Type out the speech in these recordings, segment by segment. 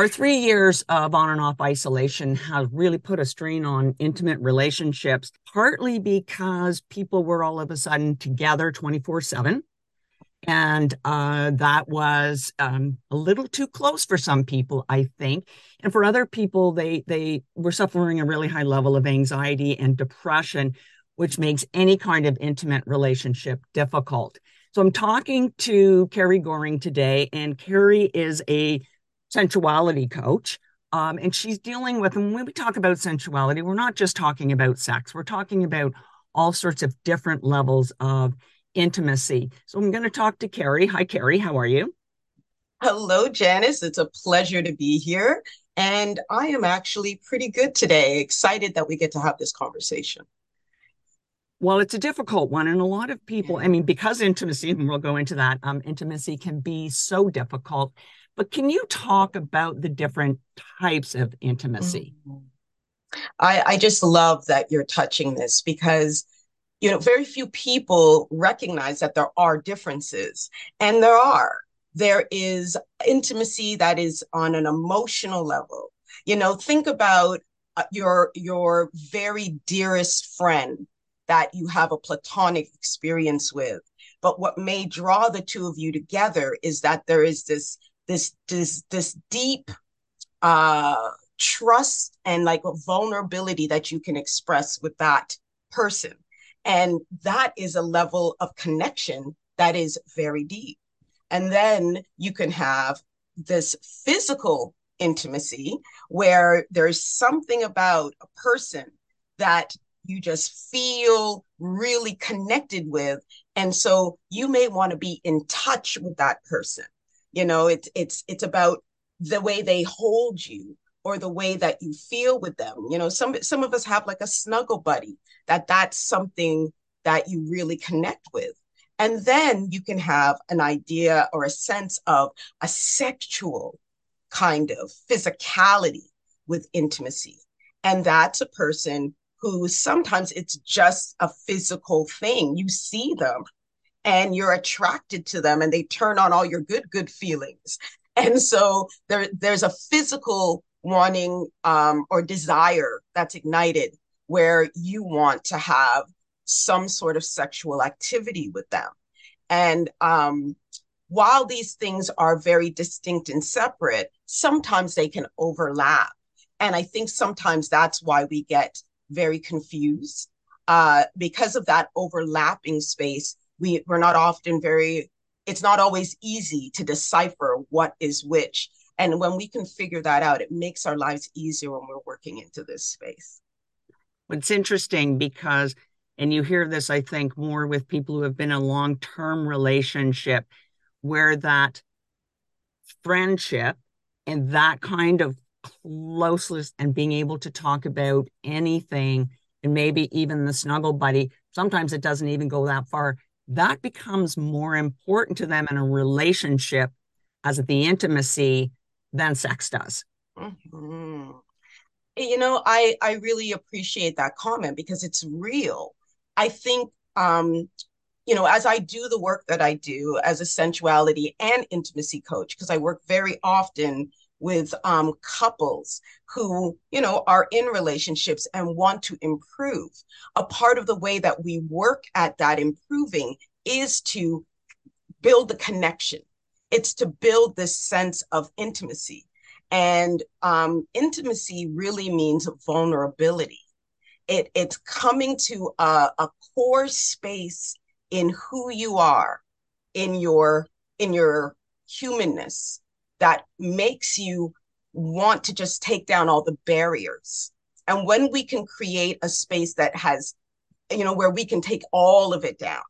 Our three years of on and off isolation has really put a strain on intimate relationships, partly because people were all of a sudden together 24 7. And uh, that was um, a little too close for some people, I think. And for other people, they they were suffering a really high level of anxiety and depression, which makes any kind of intimate relationship difficult. So I'm talking to Carrie Goring today, and Carrie is a sensuality coach. Um, and she's dealing with, and when we talk about sensuality, we're not just talking about sex, we're talking about all sorts of different levels of intimacy. So I'm going to talk to Carrie. Hi, Carrie. How are you? Hello, Janice. It's a pleasure to be here. And I am actually pretty good today. Excited that we get to have this conversation. Well, it's a difficult one. And a lot of people, I mean, because intimacy, and we'll go into that, um, intimacy can be so difficult. But can you talk about the different types of intimacy? Mm-hmm. I, I just love that you're touching this because you know very few people recognize that there are differences and there are there is intimacy that is on an emotional level you know think about uh, your your very dearest friend that you have a platonic experience with but what may draw the two of you together is that there is this this this this deep uh trust and like vulnerability that you can express with that person. And that is a level of connection that is very deep. And then you can have this physical intimacy where there's something about a person that you just feel really connected with. And so you may want to be in touch with that person you know it's it's it's about the way they hold you or the way that you feel with them. You know some some of us have like a snuggle buddy that that's something that you really connect with. And then you can have an idea or a sense of a sexual kind of physicality with intimacy. And that's a person who sometimes it's just a physical thing. You see them and you're attracted to them and they turn on all your good good feelings. And so there there's a physical wanting um, or desire that's ignited where you want to have some sort of sexual activity with them. And um, while these things are very distinct and separate sometimes they can overlap. And i think sometimes that's why we get very confused uh, because of that overlapping space we we're not often very it's not always easy to decipher what is which. And when we can figure that out it makes our lives easier when we're working into this space. It's interesting because and you hear this i think more with people who have been a long-term relationship where that friendship and that kind of closeness and being able to talk about anything and maybe even the snuggle buddy sometimes it doesn't even go that far that becomes more important to them in a relationship as the intimacy than sex does. Mm-hmm. You know, I I really appreciate that comment because it's real. I think um, you know, as I do the work that I do as a sensuality and intimacy coach, because I work very often with um, couples who, you know, are in relationships and want to improve. A part of the way that we work at that improving is to build the connection. It's to build this sense of intimacy. And um, intimacy really means vulnerability. It, it's coming to a, a core space in who you are, in your in your humanness, that makes you want to just take down all the barriers. And when we can create a space that has, you know, where we can take all of it down,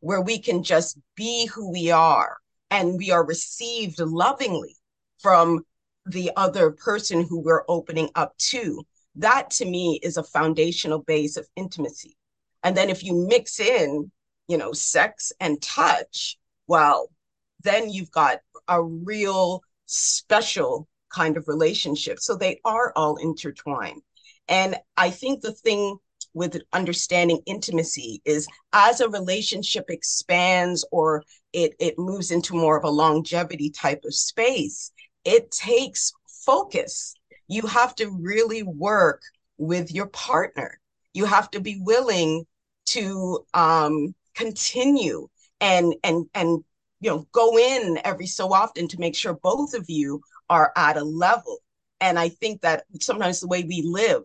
where we can just be who we are and we are received lovingly from the other person who we're opening up to, that to me is a foundational base of intimacy. And then if you mix in, you know, sex and touch, well, then you've got a real special kind of relationship. So they are all intertwined. And I think the thing with understanding intimacy is as a relationship expands or it, it moves into more of a longevity type of space, it takes focus. You have to really work with your partner. You have to be willing to um, continue and and and you know go in every so often to make sure both of you are at a level. And I think that sometimes the way we live,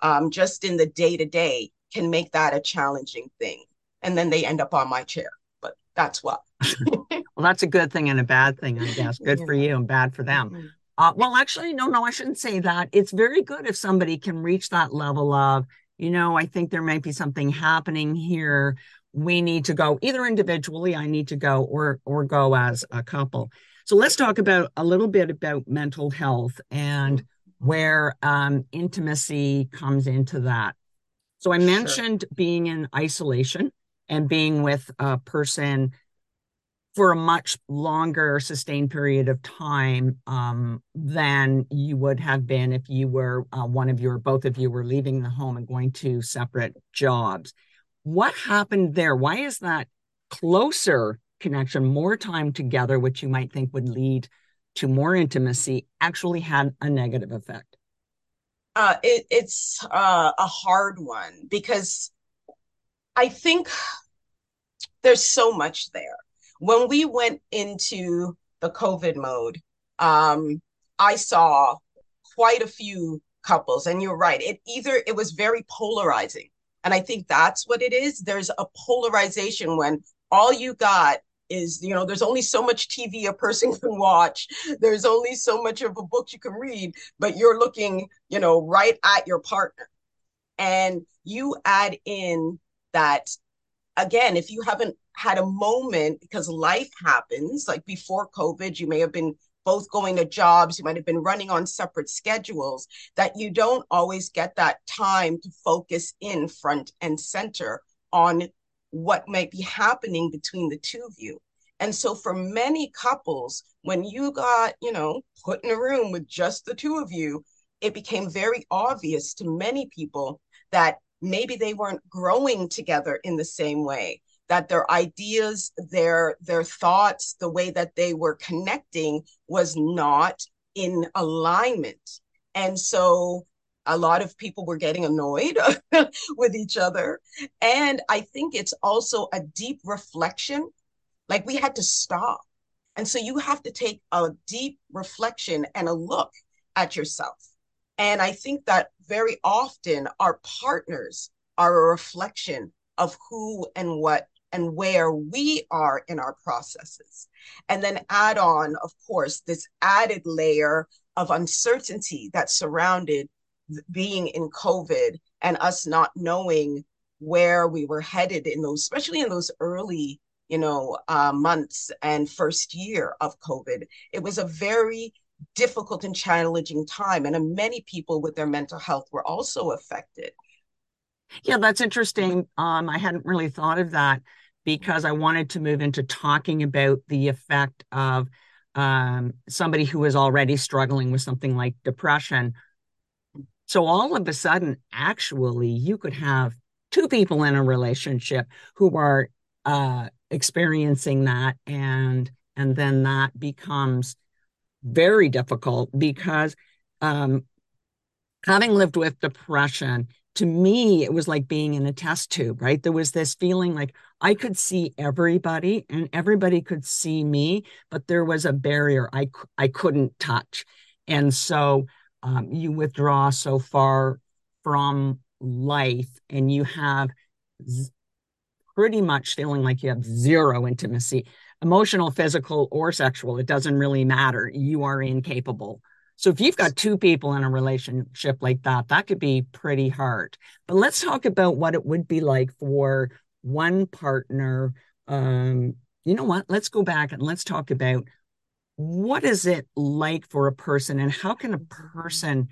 um, just in the day to day, can make that a challenging thing. And then they end up on my chair. But that's what. well, that's a good thing and a bad thing, I guess. Good yeah. for you and bad for them. Mm-hmm. Uh, well, actually, no, no, I shouldn't say that. It's very good if somebody can reach that level of, you know, I think there might be something happening here. We need to go either individually, I need to go, or or go as a couple. So let's talk about a little bit about mental health and where um, intimacy comes into that. So I mentioned sure. being in isolation and being with a person for a much longer sustained period of time um, than you would have been if you were uh, one of your both of you were leaving the home and going to separate jobs what happened there why is that closer connection more time together which you might think would lead to more intimacy actually had a negative effect uh, it, it's uh, a hard one because i think there's so much there when we went into the COVID mode, um, I saw quite a few couples, and you're right. It either it was very polarizing, and I think that's what it is. There's a polarization when all you got is you know there's only so much tv a person can watch there's only so much of a book you can read but you're looking you know right at your partner and you add in that again if you haven't had a moment because life happens. Like before COVID, you may have been both going to jobs, you might have been running on separate schedules, that you don't always get that time to focus in front and center on what might be happening between the two of you. And so for many couples, when you got, you know, put in a room with just the two of you, it became very obvious to many people that maybe they weren't growing together in the same way that their ideas, their their thoughts, the way that they were connecting was not in alignment. And so a lot of people were getting annoyed with each other. And I think it's also a deep reflection. Like we had to stop. And so you have to take a deep reflection and a look at yourself. And I think that very often our partners are a reflection of who and what and where we are in our processes. And then add on, of course, this added layer of uncertainty that surrounded being in COVID and us not knowing where we were headed in those, especially in those early, you know, uh, months and first year of COVID. It was a very difficult and challenging time, and many people with their mental health were also affected. Yeah, that's interesting. Um, I hadn't really thought of that because I wanted to move into talking about the effect of um, somebody who is already struggling with something like depression. So all of a sudden, actually, you could have two people in a relationship who are uh, experiencing that, and and then that becomes very difficult because um, having lived with depression to me, it was like being in a test tube, right? There was this feeling like I could see everybody and everybody could see me, but there was a barrier I, I couldn't touch. And so um, you withdraw so far from life and you have z- pretty much feeling like you have zero intimacy, emotional, physical, or sexual. It doesn't really matter. You are incapable so if you've got two people in a relationship like that, that could be pretty hard. But let's talk about what it would be like for one partner. Um, you know what? Let's go back and let's talk about what is it like for a person and how can a person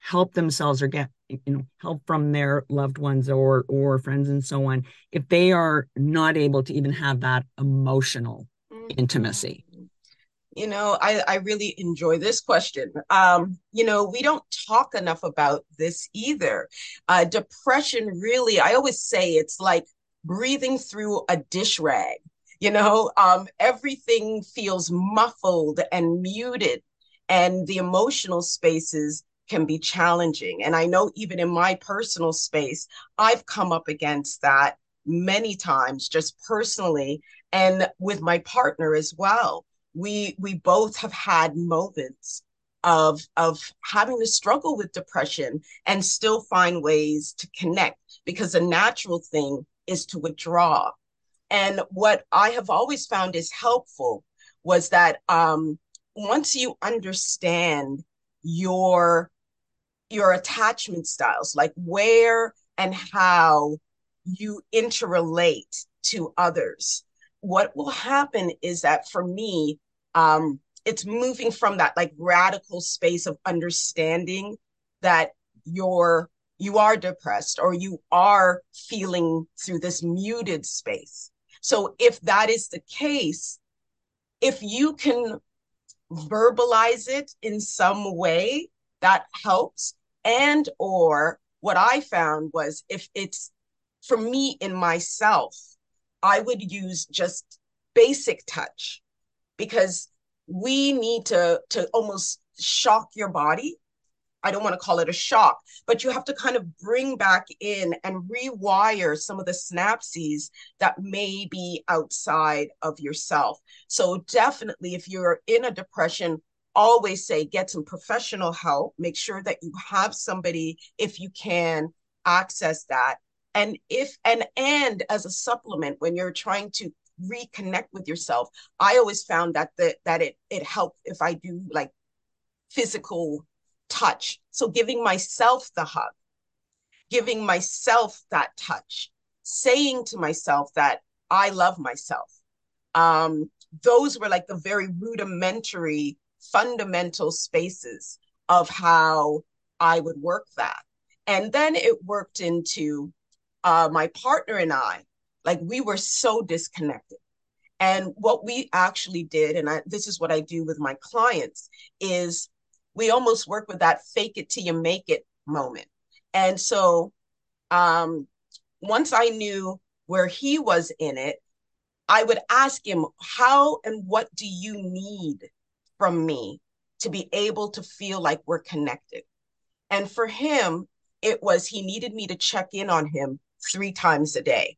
help themselves or get you know help from their loved ones or or friends and so on if they are not able to even have that emotional mm-hmm. intimacy you know, I, I really enjoy this question. Um, you know, we don't talk enough about this either. Uh, depression really, I always say it's like breathing through a dish rag. You know, um, everything feels muffled and muted. And the emotional spaces can be challenging. And I know even in my personal space, I've come up against that many times just personally and with my partner as well. We we both have had moments of of having to struggle with depression and still find ways to connect because the natural thing is to withdraw. And what i have always found is helpful was that um, once you understand your your attachment styles like where and how you interrelate to others what will happen is that for me um, it's moving from that like radical space of understanding that you're you are depressed or you are feeling through this muted space. So if that is the case if you can verbalize it in some way that helps. And or what i found was if it's for me in myself i would use just basic touch because we need to to almost shock your body I don't want to call it a shock, but you have to kind of bring back in and rewire some of the synapses that may be outside of yourself. So, definitely, if you're in a depression, always say get some professional help. Make sure that you have somebody, if you can, access that. And if and and as a supplement, when you're trying to reconnect with yourself i always found that the, that it it helped if i do like physical touch. So giving myself the hug giving myself that touch saying to myself that i love myself. Um those were like the very rudimentary fundamental spaces of how i would work that. And then it worked into uh, my partner and i like we were so disconnected. And what we actually did, and I, this is what I do with my clients, is we almost work with that fake it till you make it moment. And so um, once I knew where he was in it, I would ask him, How and what do you need from me to be able to feel like we're connected? And for him, it was he needed me to check in on him three times a day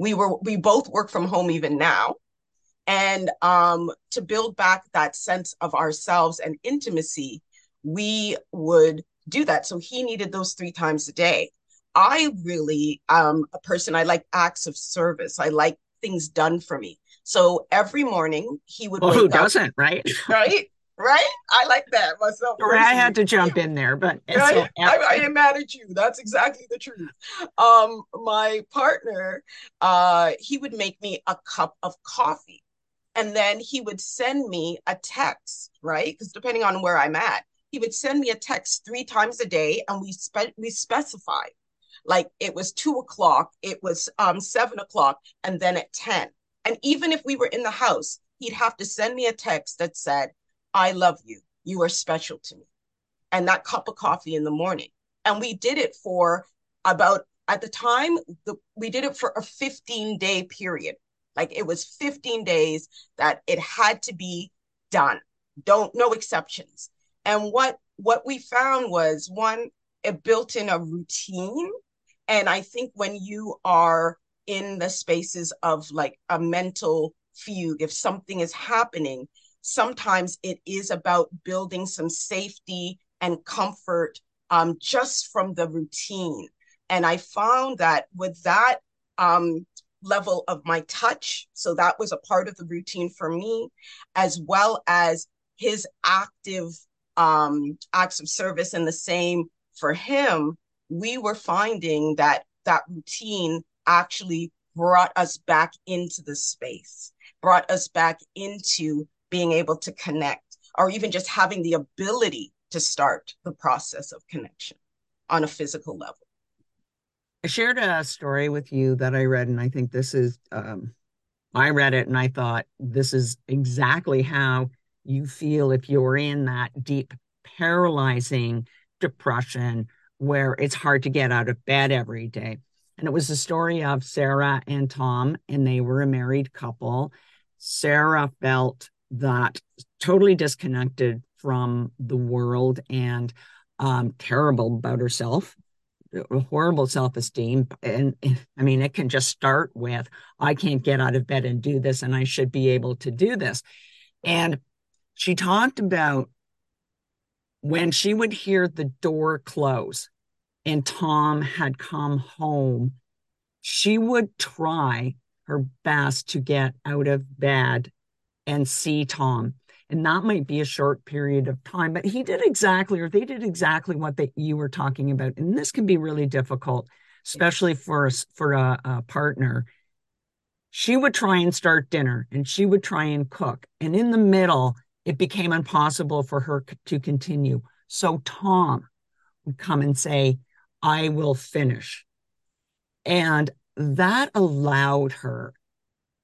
we were we both work from home even now. And um, to build back that sense of ourselves and intimacy we would do that. So he needed those three times a day. I really um a person i like acts of service. I like things done for me. So every morning he would well, who doesn't right? Right right? I like that myself. Sorry, I had to jump in there, but right? so, I, I ain't mad at you. That's exactly the truth. Um, my partner, uh, he would make me a cup of coffee, and then he would send me a text, right? Because depending on where I'm at, he would send me a text three times a day, and we spe- we specified like it was two o'clock, it was um seven o'clock, and then at ten. And even if we were in the house, he'd have to send me a text that said, I love you. You are special to me. And that cup of coffee in the morning. And we did it for about, at the time, the, we did it for a 15 day period. Like it was 15 days that it had to be done. Don't, no exceptions. And what, what we found was one, it built in a routine. And I think when you are in the spaces of like a mental fugue, if something is happening, sometimes it is about building some safety and comfort um, just from the routine. And I found that with that um, level of my touch, so that was a part of the routine for me, as well as his active um, acts of service and the same for him, we were finding that that routine actually brought us back into the space, brought us back into being able to connect or even just having the ability to start the process of connection on a physical level. I shared a story with you that I read, and I think this is, um, I read it and I thought this is exactly how you feel if you're in that deep, paralyzing depression where it's hard to get out of bed every day. And it was the story of Sarah and Tom, and they were a married couple. Sarah felt that totally disconnected from the world and um, terrible about herself, horrible self esteem. And, and I mean, it can just start with, I can't get out of bed and do this, and I should be able to do this. And she talked about when she would hear the door close and Tom had come home, she would try her best to get out of bed and see Tom. And that might be a short period of time, but he did exactly, or they did exactly what that you were talking about. And this can be really difficult, especially for for a, a partner. She would try and start dinner, and she would try and cook, and in the middle, it became impossible for her to continue. So Tom would come and say, I will finish. And that allowed her,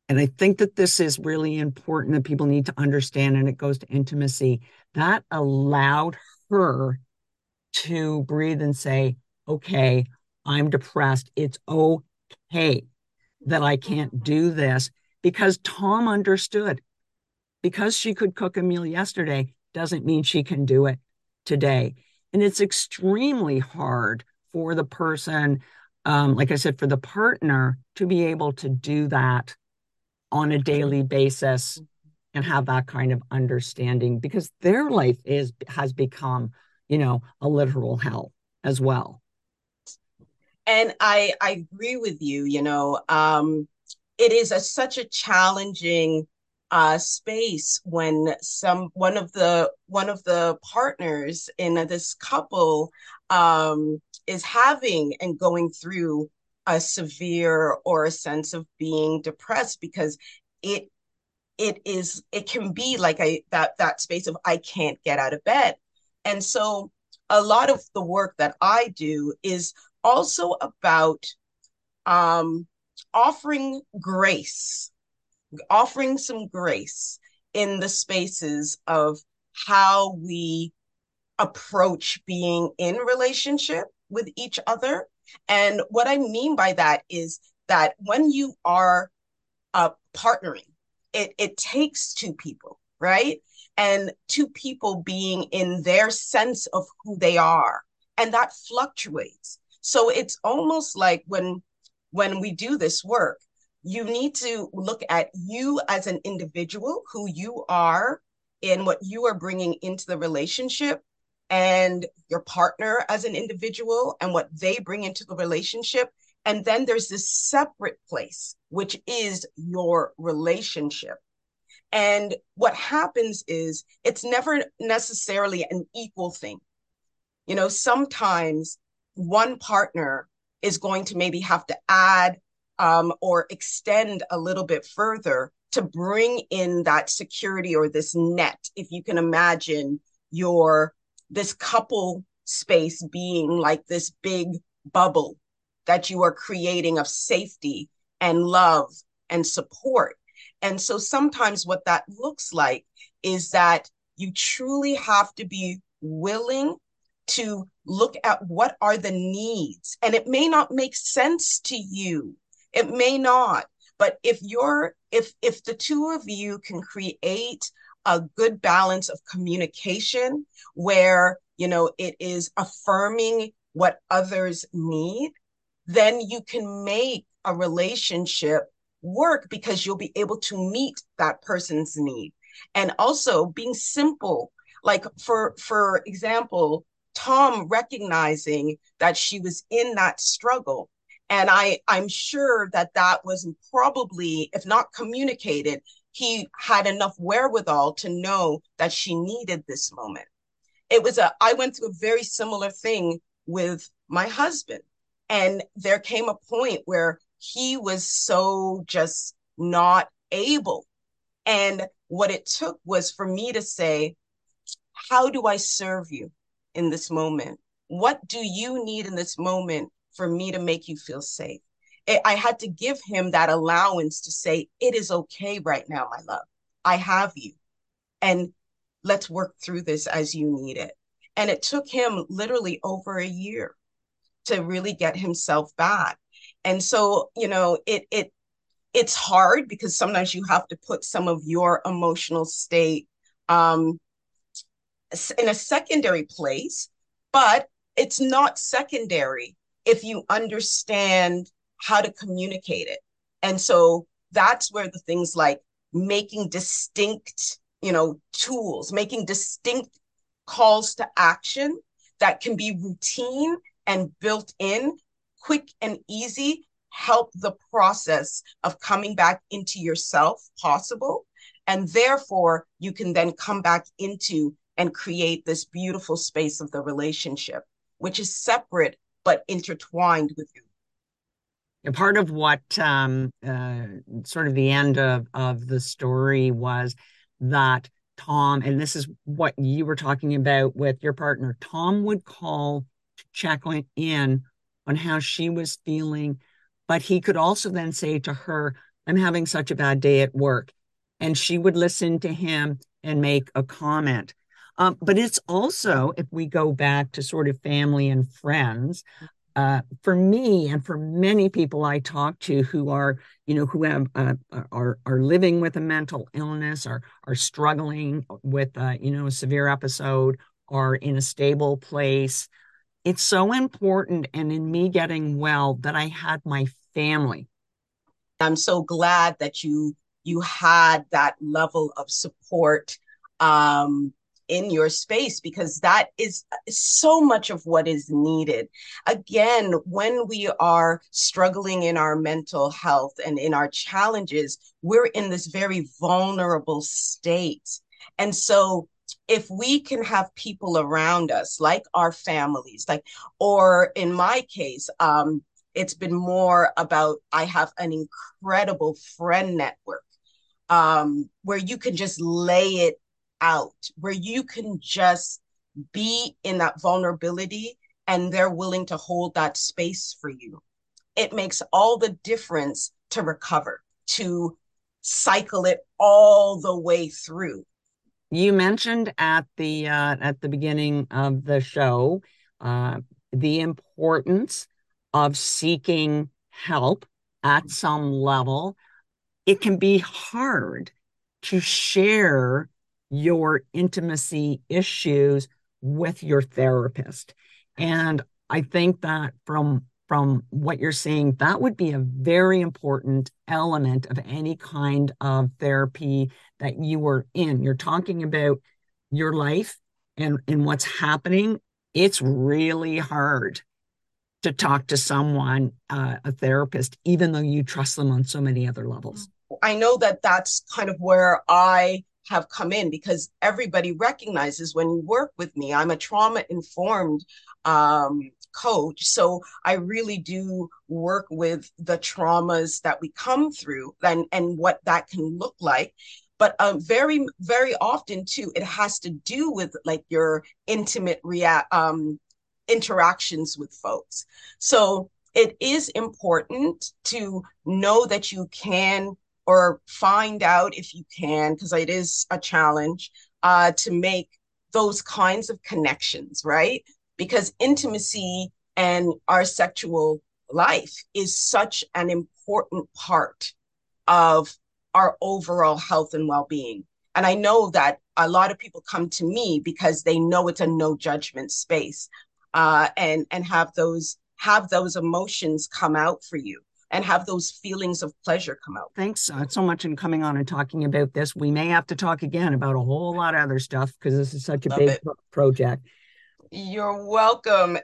and I think that this is really important that people need to understand, and it goes to intimacy, that allowed her to breathe and say, okay, I'm depressed. It's okay that I can't do this because Tom understood. Because she could cook a meal yesterday doesn't mean she can do it today. And it's extremely hard for the person, um, like I said, for the partner to be able to do that on a daily basis and have that kind of understanding because their life is has become, you know, a literal hell as well. And I I agree with you, you know, um, it is a, such a challenging uh, space when some one of the one of the partners in this couple um, is having and going through a severe or a sense of being depressed because it it is it can be like i that that space of I can't get out of bed. And so a lot of the work that I do is also about um offering grace offering some grace in the spaces of how we approach being in relationship with each other. And what I mean by that is that when you are uh, partnering, it, it takes two people, right? And two people being in their sense of who they are. And that fluctuates. So it's almost like when when we do this work, you need to look at you as an individual, who you are, and what you are bringing into the relationship, and your partner as an individual and what they bring into the relationship. And then there's this separate place, which is your relationship. And what happens is it's never necessarily an equal thing. You know, sometimes one partner is going to maybe have to add um, or extend a little bit further to bring in that security or this net. If you can imagine your this couple space being like this big bubble that you are creating of safety and love and support. And so sometimes what that looks like is that you truly have to be willing to look at what are the needs. And it may not make sense to you it may not, but if you're if if the two of you can create a good balance of communication where, you know, it is affirming what others need, then you can make a relationship work because you'll be able to meet that person's need. And also being simple, like for for example, Tom recognizing that she was in that struggle and I, I'm sure that that was probably, if not communicated, he had enough wherewithal to know that she needed this moment. It was a, I went through a very similar thing with my husband. And there came a point where he was so just not able. And what it took was for me to say, How do I serve you in this moment? What do you need in this moment for me to make you feel safe. It, I had to give him that allowance to say, it is okay right now, my love. I have you. And let's work through this as you need it. And it took him literally over a year to really get himself back. And so, you know, it it it's hard because sometimes you have to put some of your emotional state um in a secondary place, but it's not secondary if you understand how to communicate it. And so that's where the things like making distinct, you know, tools, making distinct calls to action that can be routine and built in, quick and easy, help the process of coming back into yourself possible. And therefore, you can then come back into and create this beautiful space of the relationship, which is separate but intertwined with you. And part of what um, uh, sort of the end of, of the story was that Tom, and this is what you were talking about with your partner, Tom would call to check in on how she was feeling. But he could also then say to her, I'm having such a bad day at work. And she would listen to him and make a comment. Um, but it's also, if we go back to sort of family and friends, uh, for me and for many people I talk to who are, you know, who have uh, are are living with a mental illness, are are struggling with, uh, you know, a severe episode, are in a stable place. It's so important, and in me getting well, that I had my family. I'm so glad that you you had that level of support um, in your space because that is so much of what is needed. Again, when we are struggling in our mental health and in our challenges, we're in this very vulnerable state. And so if we can have people around us like our families like or in my case um it's been more about i have an incredible friend network um where you can just lay it out where you can just be in that vulnerability and they're willing to hold that space for you. It makes all the difference to recover, to cycle it all the way through. You mentioned at the uh, at the beginning of the show uh, the importance of seeking help at some level. It can be hard to share your intimacy issues with your therapist. And I think that from from what you're saying, that would be a very important element of any kind of therapy that you were in. You're talking about your life and, and what's happening. It's really hard to talk to someone, uh, a therapist, even though you trust them on so many other levels. I know that that's kind of where I have come in because everybody recognizes when you work with me, I'm a trauma informed um, coach. So I really do work with the traumas that we come through and, and what that can look like. But um, very, very often too, it has to do with like your intimate react um, interactions with folks. So it is important to know that you can or find out if you can, because it is a challenge, uh, to make those kinds of connections, right? Because intimacy and our sexual life is such an important part of our overall health and well being. And I know that a lot of people come to me because they know it's a no judgment space uh, and, and have those have those emotions come out for you and have those feelings of pleasure come out. Thanks uh, so much in coming on and talking about this. We may have to talk again about a whole lot of other stuff because this is such a Love big project. You're welcome.